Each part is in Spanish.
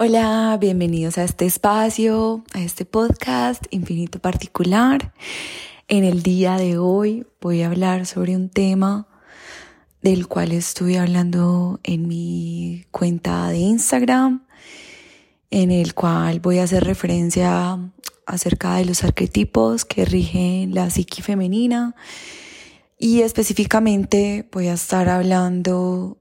Hola, bienvenidos a este espacio, a este podcast infinito particular. En el día de hoy voy a hablar sobre un tema del cual estoy hablando en mi cuenta de Instagram, en el cual voy a hacer referencia acerca de los arquetipos que rigen la psique femenina y específicamente voy a estar hablando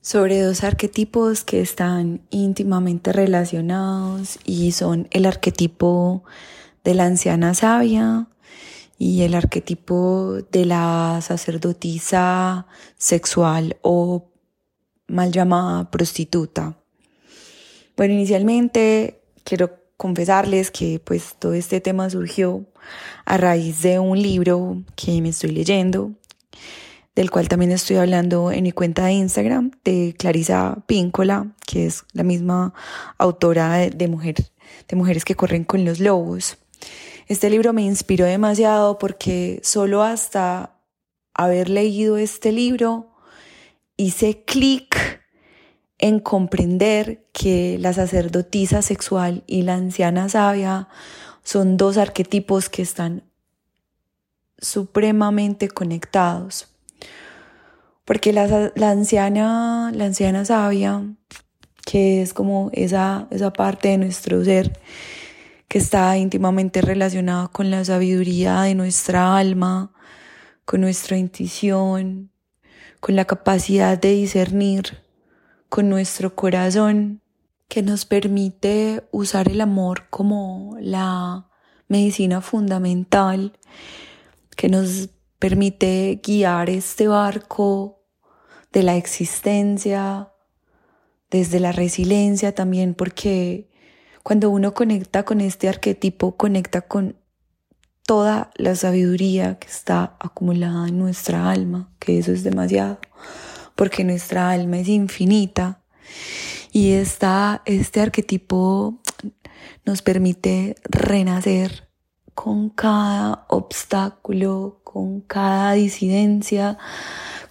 sobre dos arquetipos que están íntimamente relacionados y son el arquetipo de la anciana sabia y el arquetipo de la sacerdotisa sexual o mal llamada prostituta. Bueno, inicialmente quiero confesarles que pues todo este tema surgió a raíz de un libro que me estoy leyendo del cual también estoy hablando en mi cuenta de Instagram, de Clarisa Píncola, que es la misma autora de, de Mujeres que corren con los lobos. Este libro me inspiró demasiado porque solo hasta haber leído este libro hice clic en comprender que la sacerdotisa sexual y la anciana sabia son dos arquetipos que están supremamente conectados. Porque la, anciana, la anciana sabia, que es como esa, esa parte de nuestro ser que está íntimamente relacionada con la sabiduría de nuestra alma, con nuestra intuición, con la capacidad de discernir, con nuestro corazón, que nos permite usar el amor como la medicina fundamental, que nos permite guiar este barco de la existencia, desde la resiliencia también, porque cuando uno conecta con este arquetipo, conecta con toda la sabiduría que está acumulada en nuestra alma, que eso es demasiado, porque nuestra alma es infinita y este arquetipo nos permite renacer con cada obstáculo, con cada disidencia,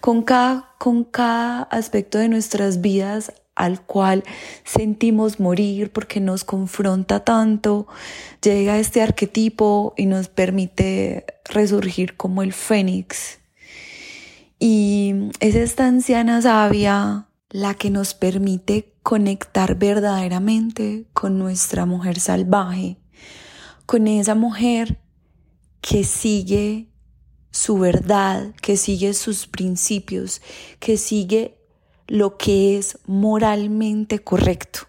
con cada, con cada aspecto de nuestras vidas al cual sentimos morir porque nos confronta tanto, llega este arquetipo y nos permite resurgir como el fénix. Y es esta anciana sabia la que nos permite conectar verdaderamente con nuestra mujer salvaje, con esa mujer que sigue su verdad, que sigue sus principios, que sigue lo que es moralmente correcto.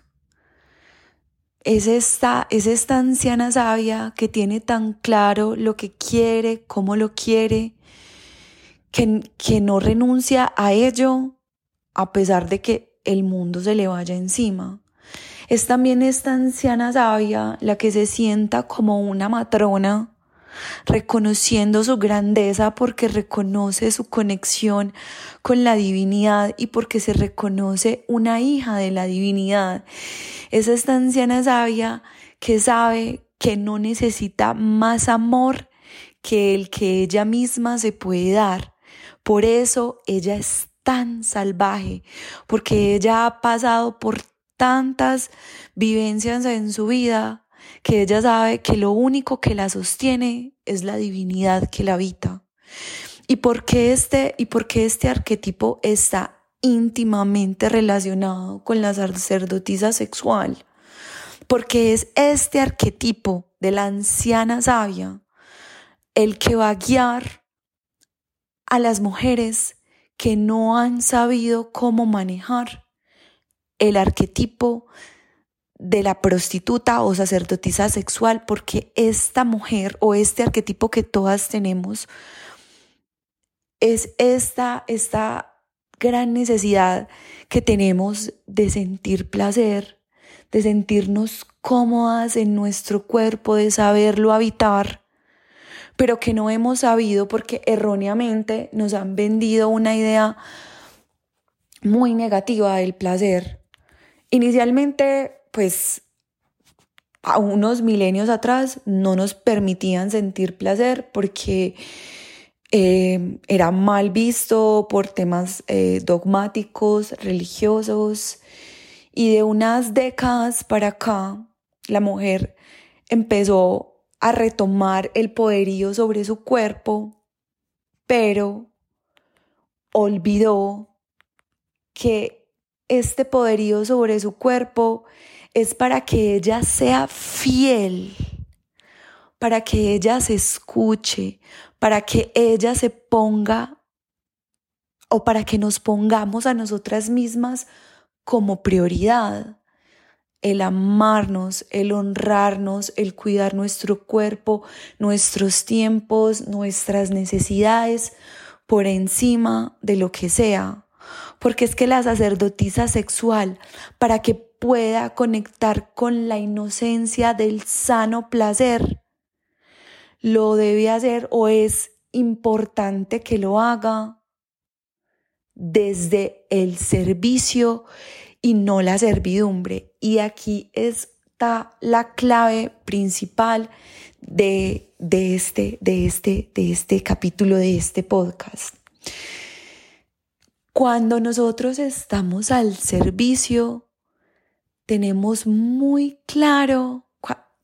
Es esta, es esta anciana sabia que tiene tan claro lo que quiere, cómo lo quiere, que, que no renuncia a ello a pesar de que el mundo se le vaya encima. Es también esta anciana sabia la que se sienta como una matrona reconociendo su grandeza porque reconoce su conexión con la divinidad y porque se reconoce una hija de la divinidad. Es esta anciana sabia que sabe que no necesita más amor que el que ella misma se puede dar. Por eso ella es tan salvaje, porque ella ha pasado por tantas vivencias en su vida que ella sabe que lo único que la sostiene es la divinidad que la habita. ¿Y por qué este, y por qué este arquetipo está íntimamente relacionado con la sacerdotisa sexual? Porque es este arquetipo de la anciana sabia el que va a guiar a las mujeres que no han sabido cómo manejar el arquetipo de la prostituta o sacerdotisa sexual, porque esta mujer o este arquetipo que todas tenemos es esta, esta gran necesidad que tenemos de sentir placer, de sentirnos cómodas en nuestro cuerpo, de saberlo habitar, pero que no hemos sabido porque erróneamente nos han vendido una idea muy negativa del placer. Inicialmente pues a unos milenios atrás no nos permitían sentir placer porque eh, era mal visto por temas eh, dogmáticos, religiosos. Y de unas décadas para acá, la mujer empezó a retomar el poderío sobre su cuerpo, pero olvidó que este poderío sobre su cuerpo es para que ella sea fiel, para que ella se escuche, para que ella se ponga o para que nos pongamos a nosotras mismas como prioridad. El amarnos, el honrarnos, el cuidar nuestro cuerpo, nuestros tiempos, nuestras necesidades por encima de lo que sea. Porque es que la sacerdotisa sexual, para que pueda conectar con la inocencia del sano placer, lo debe hacer o es importante que lo haga desde el servicio y no la servidumbre. Y aquí está la clave principal de, de, este, de, este, de este capítulo, de este podcast. Cuando nosotros estamos al servicio, tenemos muy claro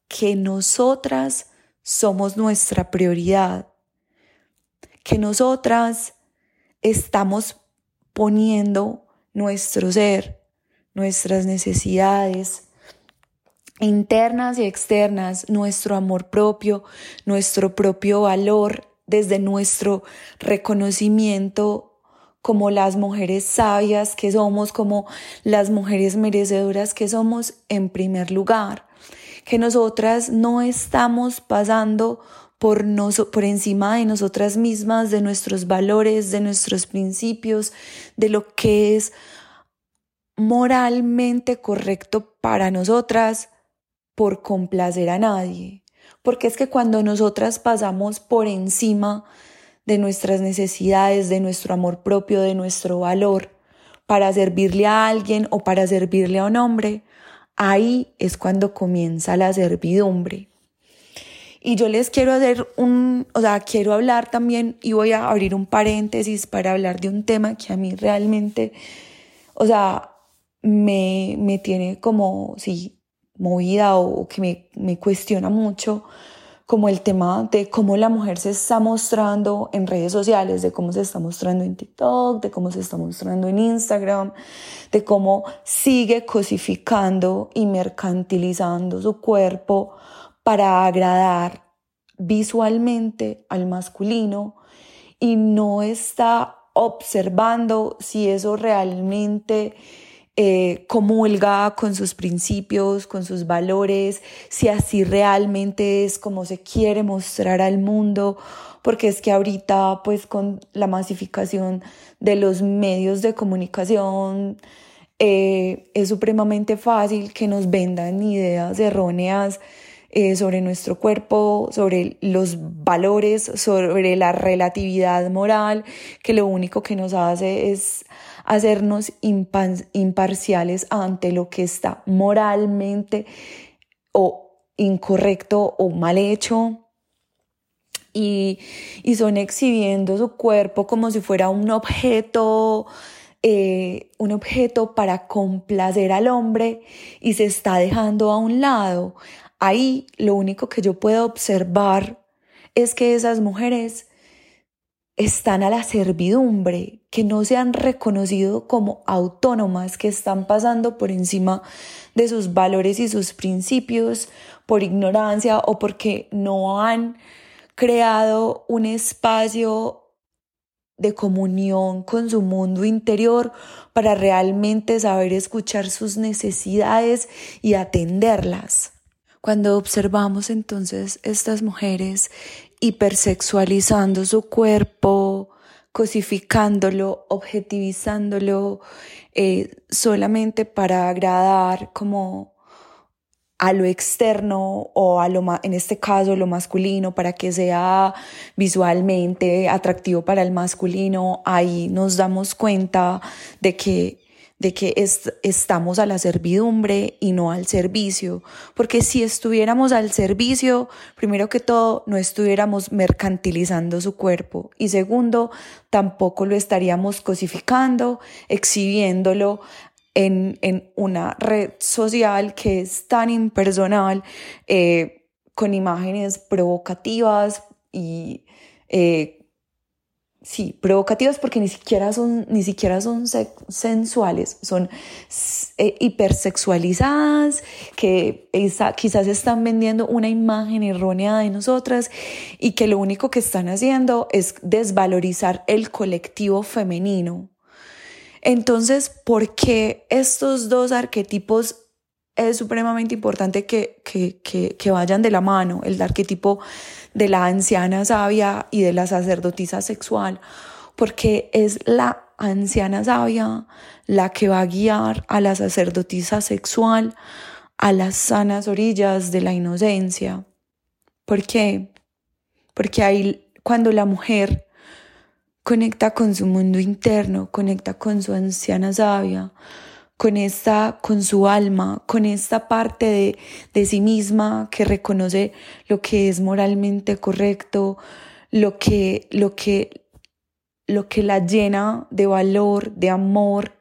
que nosotras somos nuestra prioridad, que nosotras estamos poniendo nuestro ser, nuestras necesidades internas y externas, nuestro amor propio, nuestro propio valor, desde nuestro reconocimiento como las mujeres sabias que somos, como las mujeres merecedoras que somos en primer lugar, que nosotras no estamos pasando por, por encima de nosotras mismas, de nuestros valores, de nuestros principios, de lo que es moralmente correcto para nosotras por complacer a nadie. Porque es que cuando nosotras pasamos por encima de nuestras necesidades, de nuestro amor propio, de nuestro valor, para servirle a alguien o para servirle a un hombre, ahí es cuando comienza la servidumbre. Y yo les quiero hacer un, o sea, quiero hablar también y voy a abrir un paréntesis para hablar de un tema que a mí realmente, o sea, me, me tiene como, sí, movida o, que me, me cuestiona mucho, como el tema de cómo la mujer se está mostrando en redes sociales, de cómo se está mostrando en TikTok, de cómo se está mostrando en Instagram, de cómo sigue cosificando y mercantilizando su cuerpo para agradar visualmente al masculino y no está observando si eso realmente eh, comulga con sus principios, con sus valores, si así realmente es como se quiere mostrar al mundo, porque es que ahorita pues con la masificación de los medios de comunicación, eh, es supremamente fácil que nos vendan ideas erróneas eh, sobre nuestro cuerpo, sobre los valores, sobre la relatividad moral, que lo único que nos hace es hacernos imparciales ante lo que está moralmente o incorrecto o mal hecho. Y, y son exhibiendo su cuerpo como si fuera un objeto eh, un objeto para complacer al hombre y se está dejando a un lado. Ahí lo único que yo puedo observar es que esas mujeres están a la servidumbre, que no se han reconocido como autónomas, que están pasando por encima de sus valores y sus principios por ignorancia o porque no han creado un espacio de comunión con su mundo interior para realmente saber escuchar sus necesidades y atenderlas. Cuando observamos entonces estas mujeres hipersexualizando su cuerpo, cosificándolo, objetivizándolo, eh, solamente para agradar como a lo externo o a lo en este caso lo masculino para que sea visualmente atractivo para el masculino. Ahí nos damos cuenta de que de que estamos a la servidumbre y no al servicio, porque si estuviéramos al servicio, primero que todo, no estuviéramos mercantilizando su cuerpo. Y segundo, tampoco lo estaríamos cosificando, exhibiéndolo en, en una red social que es tan impersonal, eh, con imágenes provocativas y eh, sí, provocativas porque ni siquiera son, ni siquiera son sensuales, son eh, hipersexualizadas, que quizás están vendiendo una imagen errónea de nosotras y que lo único que están haciendo es desvalorizar el colectivo femenino. Entonces, ¿por qué estos dos arquetipos es supremamente importante que, que, que, que vayan de la mano? El arquetipo de la anciana sabia y de la sacerdotisa sexual, porque es la anciana sabia la que va a guiar a la sacerdotisa sexual a las sanas orillas de la inocencia. ¿Por qué? Porque ahí cuando la mujer conecta con su mundo interno, conecta con su anciana sabia, con esta, con su alma, con esta parte de, de sí misma que reconoce lo que es moralmente correcto, lo que, lo que, lo que la llena de valor, de amor,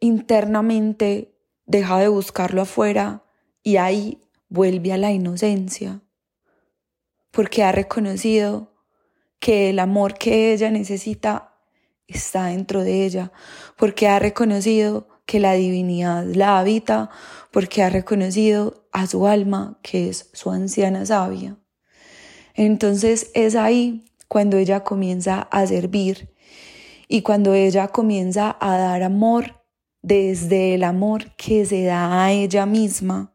internamente deja de buscarlo afuera y ahí vuelve a la inocencia, porque ha reconocido que el amor que ella necesita está dentro de ella, porque ha reconocido que la divinidad la habita, porque ha reconocido a su alma, que es su anciana sabia. Entonces es ahí cuando ella comienza a servir y cuando ella comienza a dar amor desde el amor que se da a ella misma.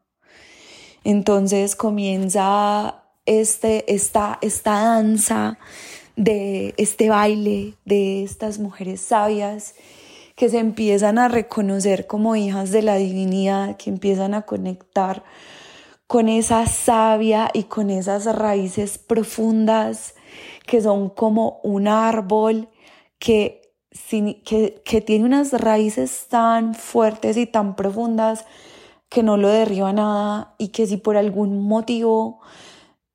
Entonces comienza este, esta, esta danza de este baile, de estas mujeres sabias que se empiezan a reconocer como hijas de la divinidad, que empiezan a conectar con esa savia y con esas raíces profundas que son como un árbol que, que, que tiene unas raíces tan fuertes y tan profundas que no lo derriba nada y que si por algún motivo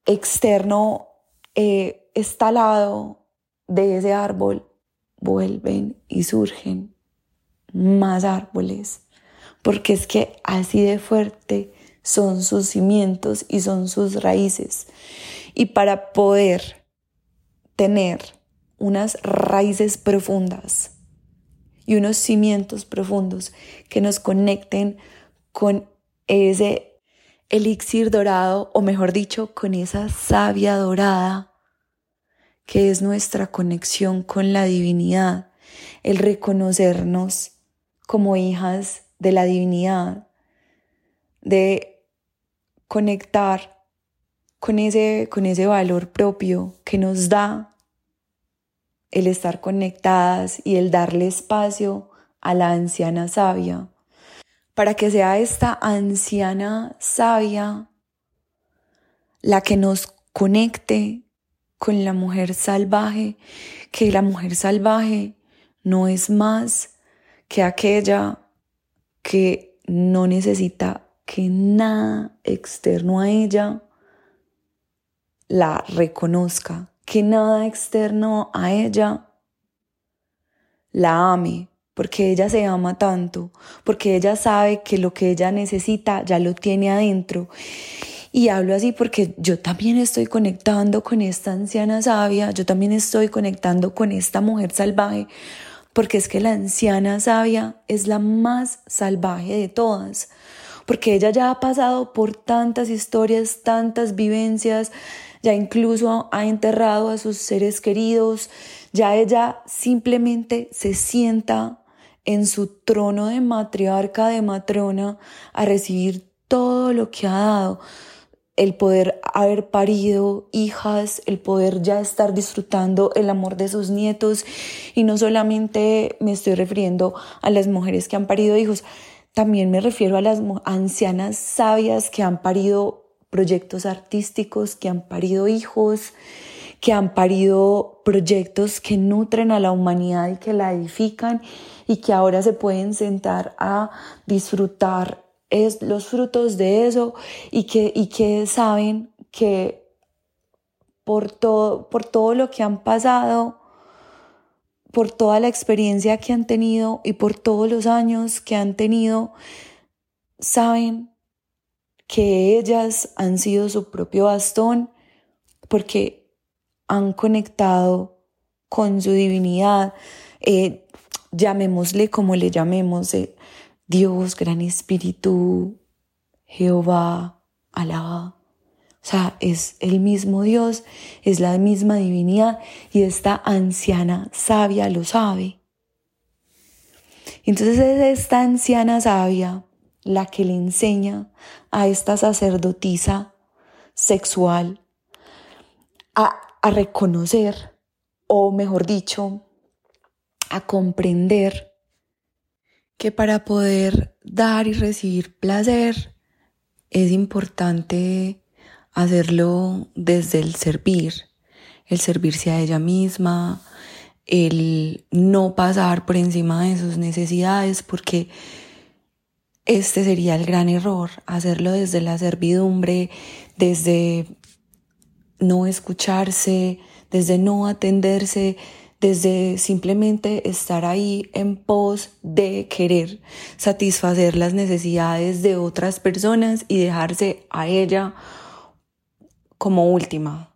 externo eh, está lado de ese árbol vuelven y surgen más árboles, porque es que así de fuerte son sus cimientos y son sus raíces. Y para poder tener unas raíces profundas y unos cimientos profundos que nos conecten con ese elixir dorado, o mejor dicho, con esa savia dorada que es nuestra conexión con la divinidad, el reconocernos como hijas de la divinidad, de conectar con ese, con ese valor propio que nos da el estar conectadas y el darle espacio a la anciana sabia, para que sea esta anciana sabia la que nos conecte con la mujer salvaje, que la mujer salvaje no es más que aquella que no necesita que nada externo a ella la reconozca, que nada externo a ella la ame, porque ella se ama tanto, porque ella sabe que lo que ella necesita ya lo tiene adentro y hablo así porque yo también estoy conectando con esta anciana sabia, yo también estoy conectando con esta mujer salvaje, porque es que la anciana sabia es la más salvaje de todas, porque ella ya ha pasado por tantas historias, tantas vivencias, ya incluso ha enterrado a sus seres queridos, ya ella simplemente se sienta en su trono de matriarca, de matrona, a recibir todo lo que ha dado, el poder haber parido hijas, el poder ya estar disfrutando el amor de sus nietos. Y no solamente me estoy refiriendo a las mujeres que han parido hijos, también me refiero a las ancianas sabias que han parido proyectos artísticos, que han parido hijos, que han parido proyectos que nutren a la humanidad y que la edifican y que ahora se pueden sentar a disfrutar es los frutos de eso y que, y que saben que por todo, por todo lo que han pasado por toda la experiencia que han tenido y por todos los años que han tenido, saben que ellas han sido su propio bastón porque han conectado con su divinidad, eh, llamémosle como le llamemos, eh, Dios, Gran Espíritu, Jehová, Alá. O sea, es el mismo Dios, es la misma divinidad y esta anciana sabia lo sabe. Entonces es esta anciana sabia la que le enseña a esta sacerdotisa sexual a, a reconocer, o mejor dicho, a comprender que para poder dar y recibir placer es importante hacerlo desde el servir, el servirse a ella misma, el no pasar por encima de sus necesidades, porque este sería el gran error, hacerlo desde la servidumbre, desde no escucharse, desde no atenderse, desde simplemente estar ahí en pos de querer satisfacer las necesidades de otras personas y dejarse a ella como última.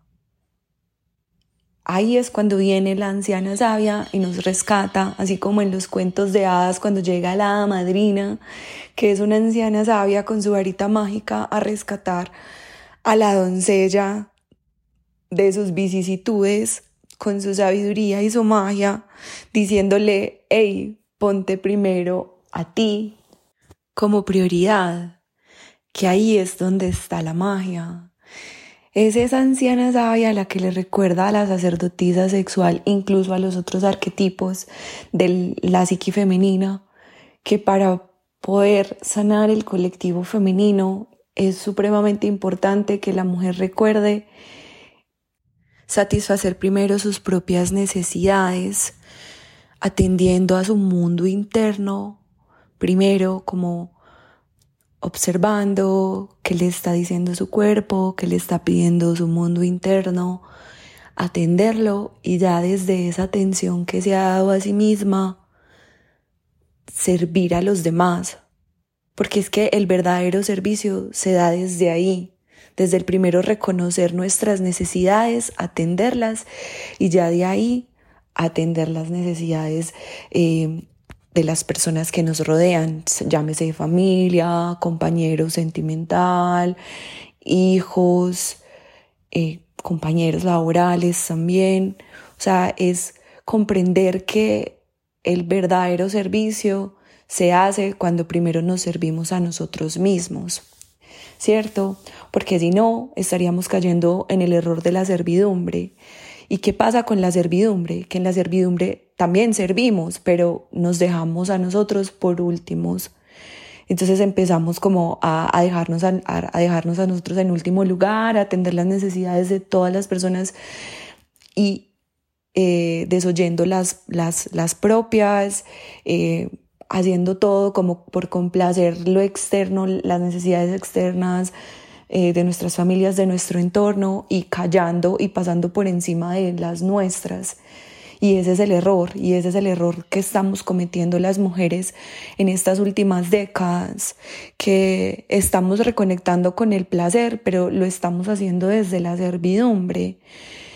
Ahí es cuando viene la anciana sabia y nos rescata, así como en los cuentos de hadas cuando llega la madrina, que es una anciana sabia con su varita mágica a rescatar a la doncella de sus vicisitudes con su sabiduría y su magia, diciéndole, hey, ponte primero a ti como prioridad, que ahí es donde está la magia, es esa anciana sabia la que le recuerda a la sacerdotisa sexual, incluso a los otros arquetipos de la psique femenina, que para poder sanar el colectivo femenino es supremamente importante que la mujer recuerde satisfacer primero sus propias necesidades, atendiendo a su mundo interno, primero como observando qué le está diciendo su cuerpo, qué le está pidiendo su mundo interno, atenderlo y ya desde esa atención que se ha dado a sí misma, servir a los demás. Porque es que el verdadero servicio se da desde ahí, desde el primero reconocer nuestras necesidades, atenderlas y ya de ahí atender las necesidades eh, de las personas que nos rodean, llámese familia, compañero sentimental, hijos, eh, compañeros laborales también. O sea, es comprender que el verdadero servicio se hace cuando primero nos servimos a nosotros mismos, ¿cierto? Porque si no, estaríamos cayendo en el error de la servidumbre. ¿Y qué pasa con la servidumbre? Que en la servidumbre también servimos, pero nos dejamos a nosotros por últimos. Entonces empezamos como a, dejarnos a, dejarnos a nosotros en último lugar, a atender las necesidades de todas las personas y eh, desoyendo las, las, las propias, eh, haciendo todo como por complacer lo externo, las necesidades externas, eh, de nuestras familias, de nuestro entorno y callando y pasando por encima de las nuestras. Y ese es el error, y ese es el error que estamos cometiendo las mujeres en estas últimas décadas, que estamos reconectando con el placer, pero lo estamos haciendo desde la servidumbre.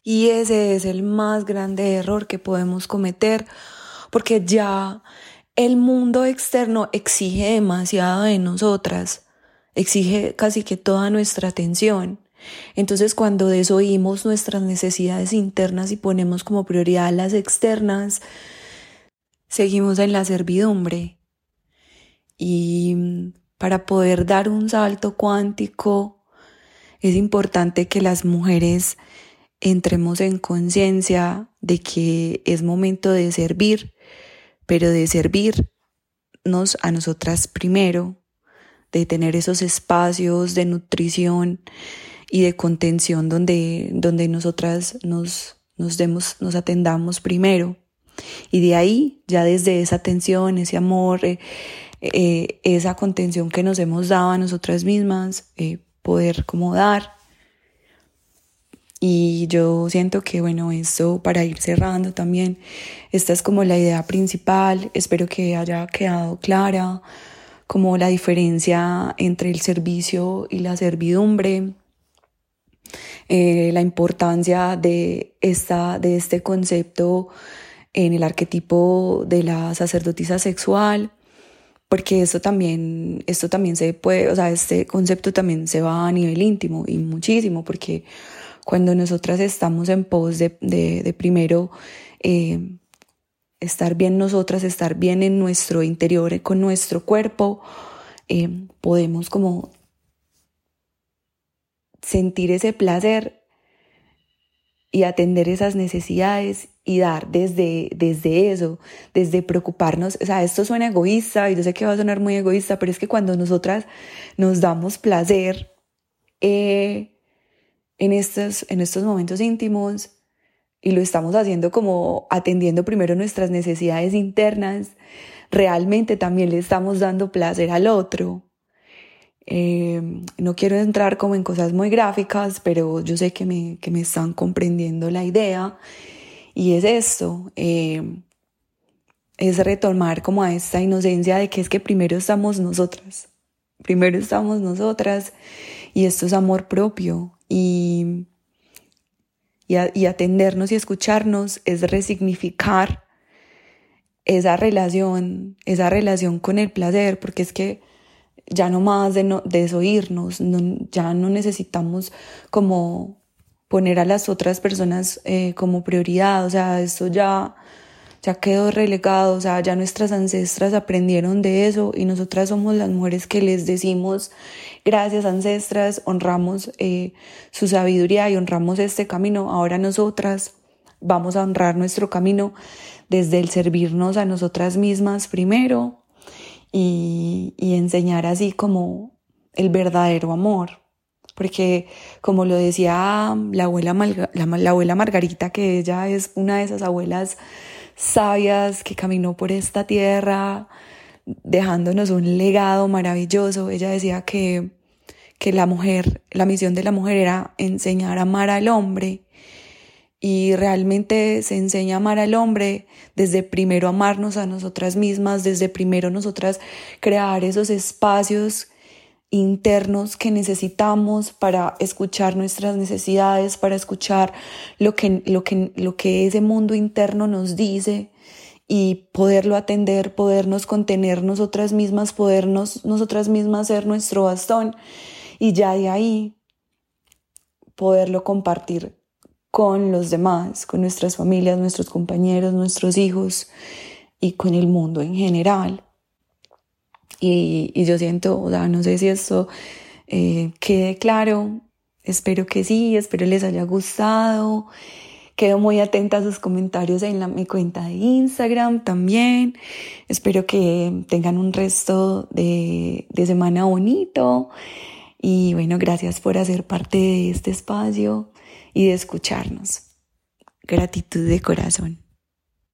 Y ese es el más grande error que podemos cometer, porque ya el mundo externo exige demasiado de nosotras exige casi que toda nuestra atención. Entonces cuando desoímos nuestras necesidades internas y ponemos como prioridad las externas, seguimos en la servidumbre. Y para poder dar un salto cuántico, es importante que las mujeres entremos en conciencia de que es momento de servir, pero de servirnos a nosotras primero de tener esos espacios de nutrición y de contención donde, donde nosotras nos, nos, demos, nos atendamos primero. Y de ahí, ya desde esa atención, ese amor, eh, eh, esa contención que nos hemos dado a nosotras mismas, eh, poder como dar Y yo siento que, bueno, eso para ir cerrando también, esta es como la idea principal, espero que haya quedado clara, como la diferencia entre el servicio y la servidumbre, eh, la importancia de, esta, de este concepto en el arquetipo de la sacerdotisa sexual, porque esto también, esto también se puede, o sea, este concepto también se va a nivel íntimo y muchísimo, porque cuando nosotras estamos en pos de, primero eh, estar bien nosotras, estar bien en nuestro interior, con nuestro cuerpo, eh, podemos como sentir ese placer y atender esas necesidades y dar desde, desde eso, desde preocuparnos. O sea, esto suena egoísta y yo sé que va a sonar muy egoísta, pero es que cuando nosotras nos damos placer, eh, en estos, en estos momentos íntimos y lo estamos haciendo como atendiendo primero nuestras necesidades internas, realmente también le estamos dando placer al otro. Eh, no quiero entrar como en cosas muy gráficas, pero yo sé que me, que me están comprendiendo la idea y es esto, eh, es retomar como a esta inocencia de que es que primero estamos nosotras, primero estamos nosotras y esto es amor propio y, y, atendernos y escucharnos es resignificar esa relación, esa relación con el placer, porque es que ya no más de, no, desoírnos, ya no necesitamos como poner a las otras personas eh, como prioridad, o sea, esto ya ya quedó relegado, o sea, ya nuestras ancestras aprendieron de eso y nosotras somos las mujeres que les decimos, gracias ancestras, honramos eh, su sabiduría y honramos este camino, ahora nosotras vamos a honrar nuestro camino desde el servirnos a nosotras mismas primero y, y enseñar así como el verdadero amor porque como lo decía la abuela, la, abuela Margarita, que ella es una de esas abuelas sabias que caminó por esta tierra dejándonos un legado maravilloso. Ella decía que, que la mujer, la misión de la mujer era enseñar a amar al hombre y realmente se enseña a amar al hombre desde primero amarnos a nosotras mismas, desde primero nosotras crear esos espacios internos que necesitamos para escuchar nuestras necesidades, para escuchar lo que, lo que, lo que ese mundo interno nos dice y poderlo atender, podernos contener nosotras mismas, podernos nosotras mismas ser nuestro bastón y ya de ahí poderlo compartir con los demás, con nuestras familias, nuestros compañeros, nuestros hijos y con el mundo en general. Y, y yo siento, o sea, no sé si esto eh, quede claro, espero que sí, espero les haya gustado. Quedo muy atenta a sus comentarios en la, mi cuenta de Instagram también. Espero que tengan un resto de, de semana bonito. Y bueno, gracias por hacer parte de este espacio y de escucharnos. Gratitud de corazón.